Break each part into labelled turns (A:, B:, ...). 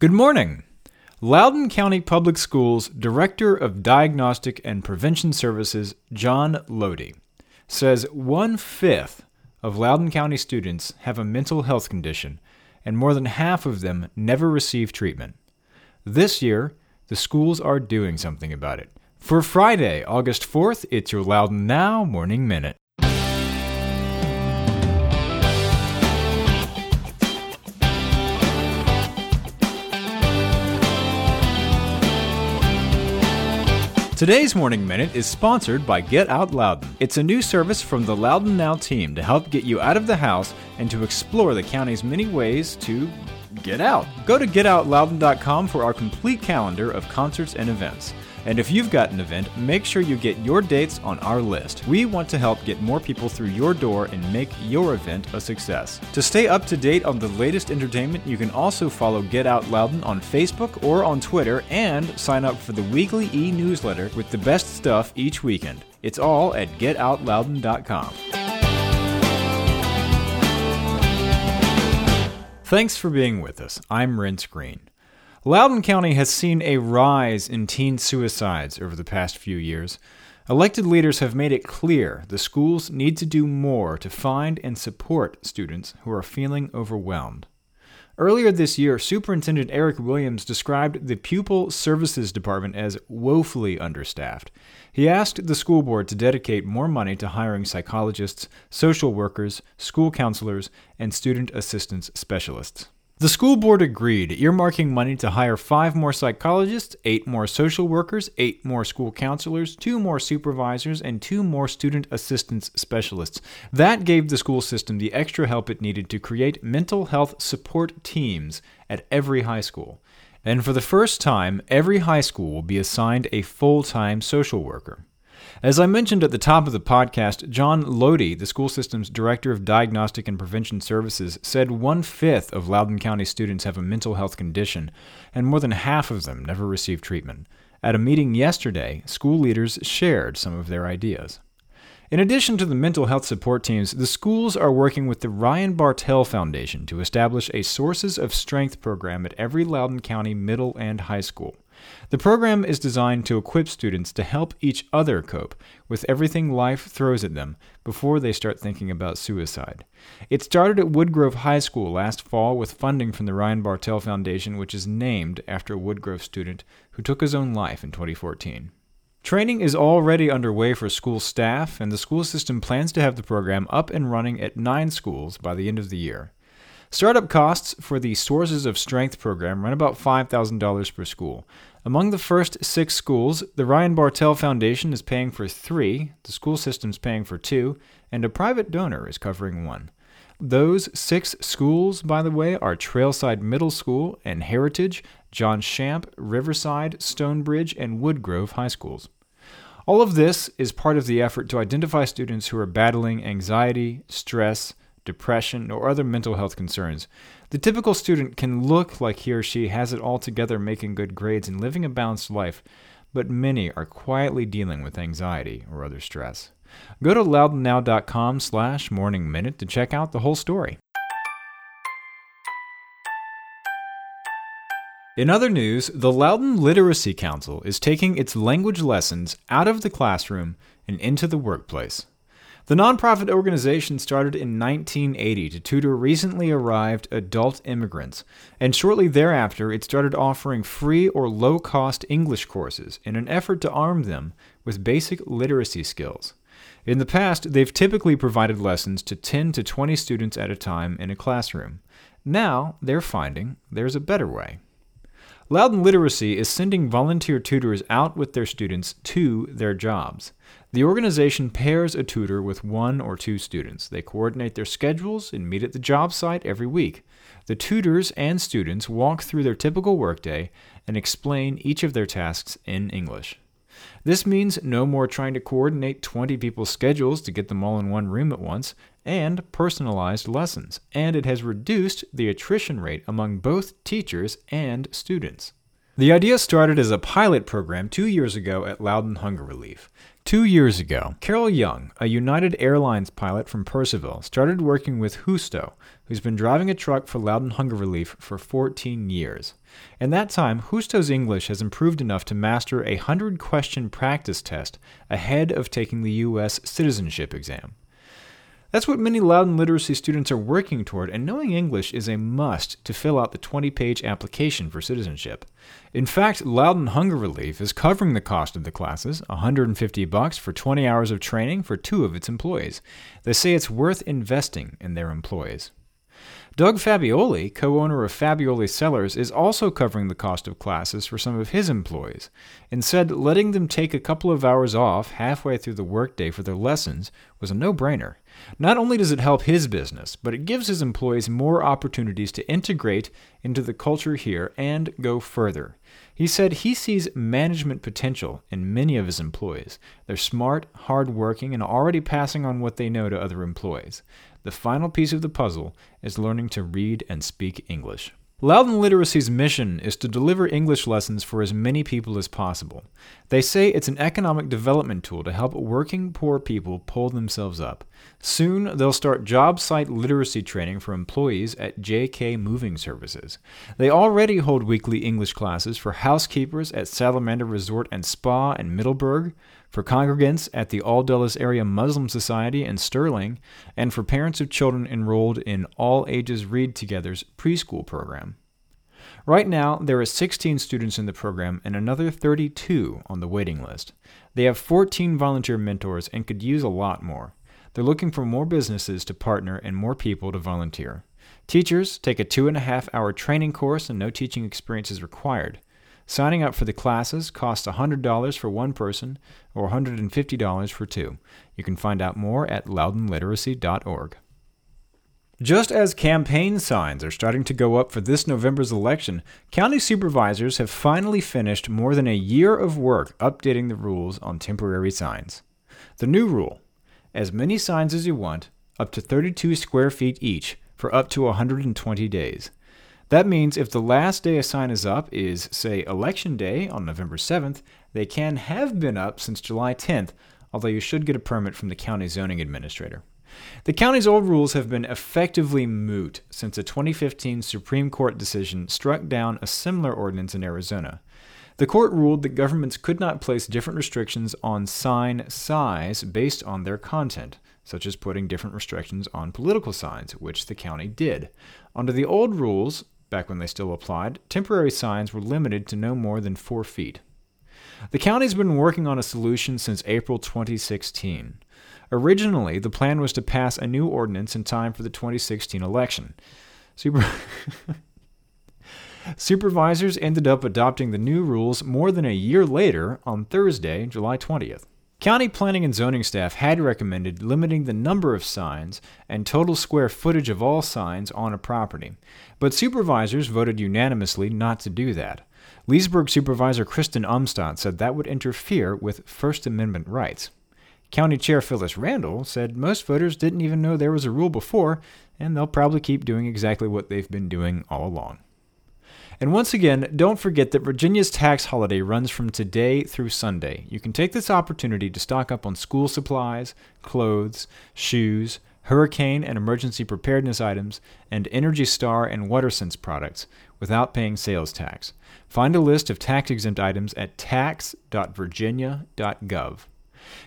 A: Good morning. Loudoun County Public Schools Director of Diagnostic and Prevention Services, John Lodi, says one fifth of Loudoun County students have a mental health condition, and more than half of them never receive treatment. This year, the schools are doing something about it. For Friday, August 4th, it's your Loudoun Now Morning Minute. Today's Morning Minute is sponsored by Get Out Loudoun. It's a new service from the Loudoun Now team to help get you out of the house and to explore the county's many ways to get out. Go to getoutloudoun.com for our complete calendar of concerts and events. And if you've got an event, make sure you get your dates on our list. We want to help get more people through your door and make your event a success. To stay up to date on the latest entertainment, you can also follow Get Out Loudoun on Facebook or on Twitter and sign up for the weekly e newsletter with the best stuff each weekend. It's all at getoutloudoun.com. Thanks for being with us. I'm Renss Greene. Loudoun County has seen a rise in teen suicides over the past few years. Elected leaders have made it clear the schools need to do more to find and support students who are feeling overwhelmed. Earlier this year, Superintendent Eric Williams described the Pupil Services Department as woefully understaffed. He asked the school board to dedicate more money to hiring psychologists, social workers, school counselors, and student assistance specialists. The school board agreed, earmarking money to hire five more psychologists, eight more social workers, eight more school counselors, two more supervisors, and two more student assistance specialists. That gave the school system the extra help it needed to create mental health support teams at every high school. And for the first time, every high school will be assigned a full time social worker. As I mentioned at the top of the podcast, John Lodi, the school system's director of diagnostic and prevention services, said one fifth of Loudoun County students have a mental health condition, and more than half of them never receive treatment. At a meeting yesterday, school leaders shared some of their ideas. In addition to the mental health support teams, the schools are working with the Ryan Bartel Foundation to establish a Sources of Strength program at every Loudoun County middle and high school. The program is designed to equip students to help each other cope with everything life throws at them before they start thinking about suicide. It started at Woodgrove High School last fall with funding from the Ryan Bartel Foundation, which is named after a Woodgrove student who took his own life in 2014. Training is already underway for school staff, and the school system plans to have the program up and running at nine schools by the end of the year. Startup costs for the Sources of Strength program run about $5,000 per school. Among the first six schools, the Ryan Bartel Foundation is paying for three, the school system is paying for two, and a private donor is covering one. Those six schools, by the way, are Trailside Middle School and Heritage, John Champe, Riverside, Stonebridge, and Woodgrove High Schools. All of this is part of the effort to identify students who are battling anxiety, stress, depression, or other mental health concerns. The typical student can look like he or she has it all together making good grades and living a balanced life, but many are quietly dealing with anxiety or other stress. Go to loudounnow.com slash morning minute to check out the whole story. In other news, the Loudoun Literacy Council is taking its language lessons out of the classroom and into the workplace. The nonprofit organization started in 1980 to tutor recently arrived adult immigrants, and shortly thereafter it started offering free or low cost English courses in an effort to arm them with basic literacy skills. In the past, they've typically provided lessons to 10 to 20 students at a time in a classroom. Now, they're finding there's a better way. Loudoun Literacy is sending volunteer tutors out with their students to their jobs. The organization pairs a tutor with one or two students. They coordinate their schedules and meet at the job site every week. The tutors and students walk through their typical workday and explain each of their tasks in English. This means no more trying to coordinate 20 people's schedules to get them all in one room at once, and personalized lessons, and it has reduced the attrition rate among both teachers and students. The idea started as a pilot program two years ago at Loudoun Hunger Relief. Two years ago, Carol Young, a United Airlines pilot from Purcellville, started working with Justo, who's been driving a truck for Loudoun Hunger Relief for 14 years. In that time, Justo's English has improved enough to master a 100 question practice test ahead of taking the U.S. citizenship exam. That's what many Loudoun literacy students are working toward, and knowing English is a must to fill out the 20 page application for citizenship. In fact, Loudoun Hunger Relief is covering the cost of the classes, 150 bucks for 20 hours of training for two of its employees. They say it's worth investing in their employees. Doug Fabbioli, co owner of Fabbioli Cellars, is also covering the cost of classes for some of his employees. Instead, letting them take a couple of hours off halfway through the workday for their lessons was a no brainer. Not only does it help his business, but it gives his employees more opportunities to integrate into the culture here and go further. He said he sees management potential in many of his employees. They're smart, hardworking, and already passing on what they know to other employees. The final piece of the puzzle is learning to read and speak English. Loudoun Literacy's mission is to deliver English lessons for as many people as possible. They say it's an economic development tool to help working poor people pull themselves up. Soon, they'll start job site literacy training for employees at JK Moving Services. They already hold weekly English classes for housekeepers at Salamander Resort and Spa in Middleburg, for congregants at the All Dulles Area Muslim Society in Sterling, and for parents of children enrolled in All Ages Read Together's preschool program. Right now, there are 16 students in the program and another 32 on the waiting list. They have 14 volunteer mentors and could use a lot more. They're looking for more businesses to partner and more people to volunteer. Teachers take a two and a half hour training course and no teaching experience is required. Signing up for the classes costs $100 for one person or $150 for two. You can find out more at loudounliteracy.org. Just as campaign signs are starting to go up for this November's election, county supervisors have finally finished more than a year of work updating the rules on temporary signs. The new rule as many signs as you want, up to 32 square feet each, for up to 120 days. That means if the last day a sign is up is, say, Election Day on November 7th, they can have been up since July 10th, although you should get a permit from the county zoning administrator. The county's old rules have been effectively moot since a 2015 Supreme Court decision struck down a similar ordinance in Arizona. The court ruled that governments could not place different restrictions on sign size based on their content, such as putting different restrictions on political signs, which the county did. Under the old rules, Back when they still applied, temporary signs were limited to no more than four feet. The county's been working on a solution since April 2016. Originally, the plan was to pass a new ordinance in time for the 2016 election. Super Supervisors ended up adopting the new rules more than a year later on Thursday, July 20th. County planning and zoning staff had recommended limiting the number of signs and total square footage of all signs on a property, but supervisors voted unanimously not to do that. Leesburg Supervisor Kristen Umstattd said that would interfere with First Amendment rights. County Chair Phyllis Randall said most voters didn't even know there was a rule before, and they'll probably keep doing exactly what they've been doing all along. And once again, don't forget that Virginia's tax holiday runs from today through Sunday. You can take this opportunity to stock up on school supplies, clothes, shoes, hurricane and emergency preparedness items, and Energy Star and WaterSense products without paying sales tax. Find a list of tax exempt items at tax.virginia.gov.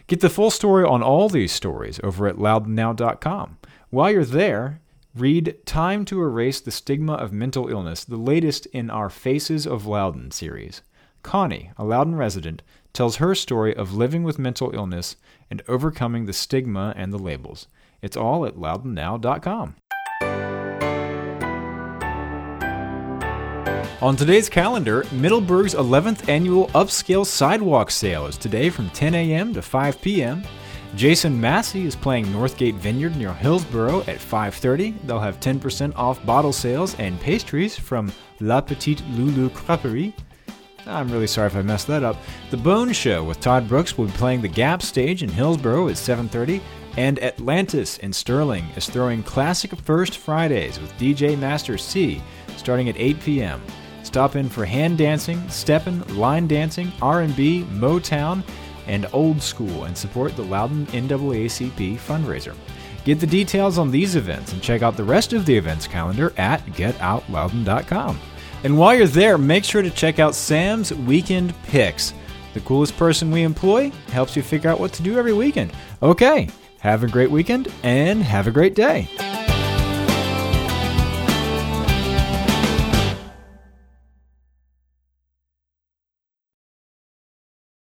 A: Get the full story on all these stories over at loudounnow.com. While you're there, Read Time to Erase the Stigma of Mental Illness, the latest in our Faces of Loudoun series. Connie, a Loudoun resident, tells her story of living with mental illness and overcoming the stigma and the labels. It's all at loudounnow.com. On today's calendar, Middleburg's 11th annual Upscale Sidewalk Sale is today from 10 a.m. to 5 p.m. Jason Massey is playing Northgate Vineyard near Hillsboro at 5:30. They'll have 10% off bottle sales and pastries from La Petite Lulu Creperie. I'm really sorry if I messed that up. The Bone Show with Todd Brooks will be playing the Gap stage in Hillsboro at 7:30, and Atlantis in Sterling is throwing classic First Fridays with DJ Master C starting at 8 p.m. Stop in for hand dancing, steppin', line dancing, R&B, Motown, and old school and support the Loudoun NAACP fundraiser. Get the details on these events and check out the rest of the events calendar at getoutloudoun.com. And while you're there, make sure to check out Sam's Weekend Picks. The coolest person we employ helps you figure out what to do every weekend. Okay, have a great weekend and have a great day.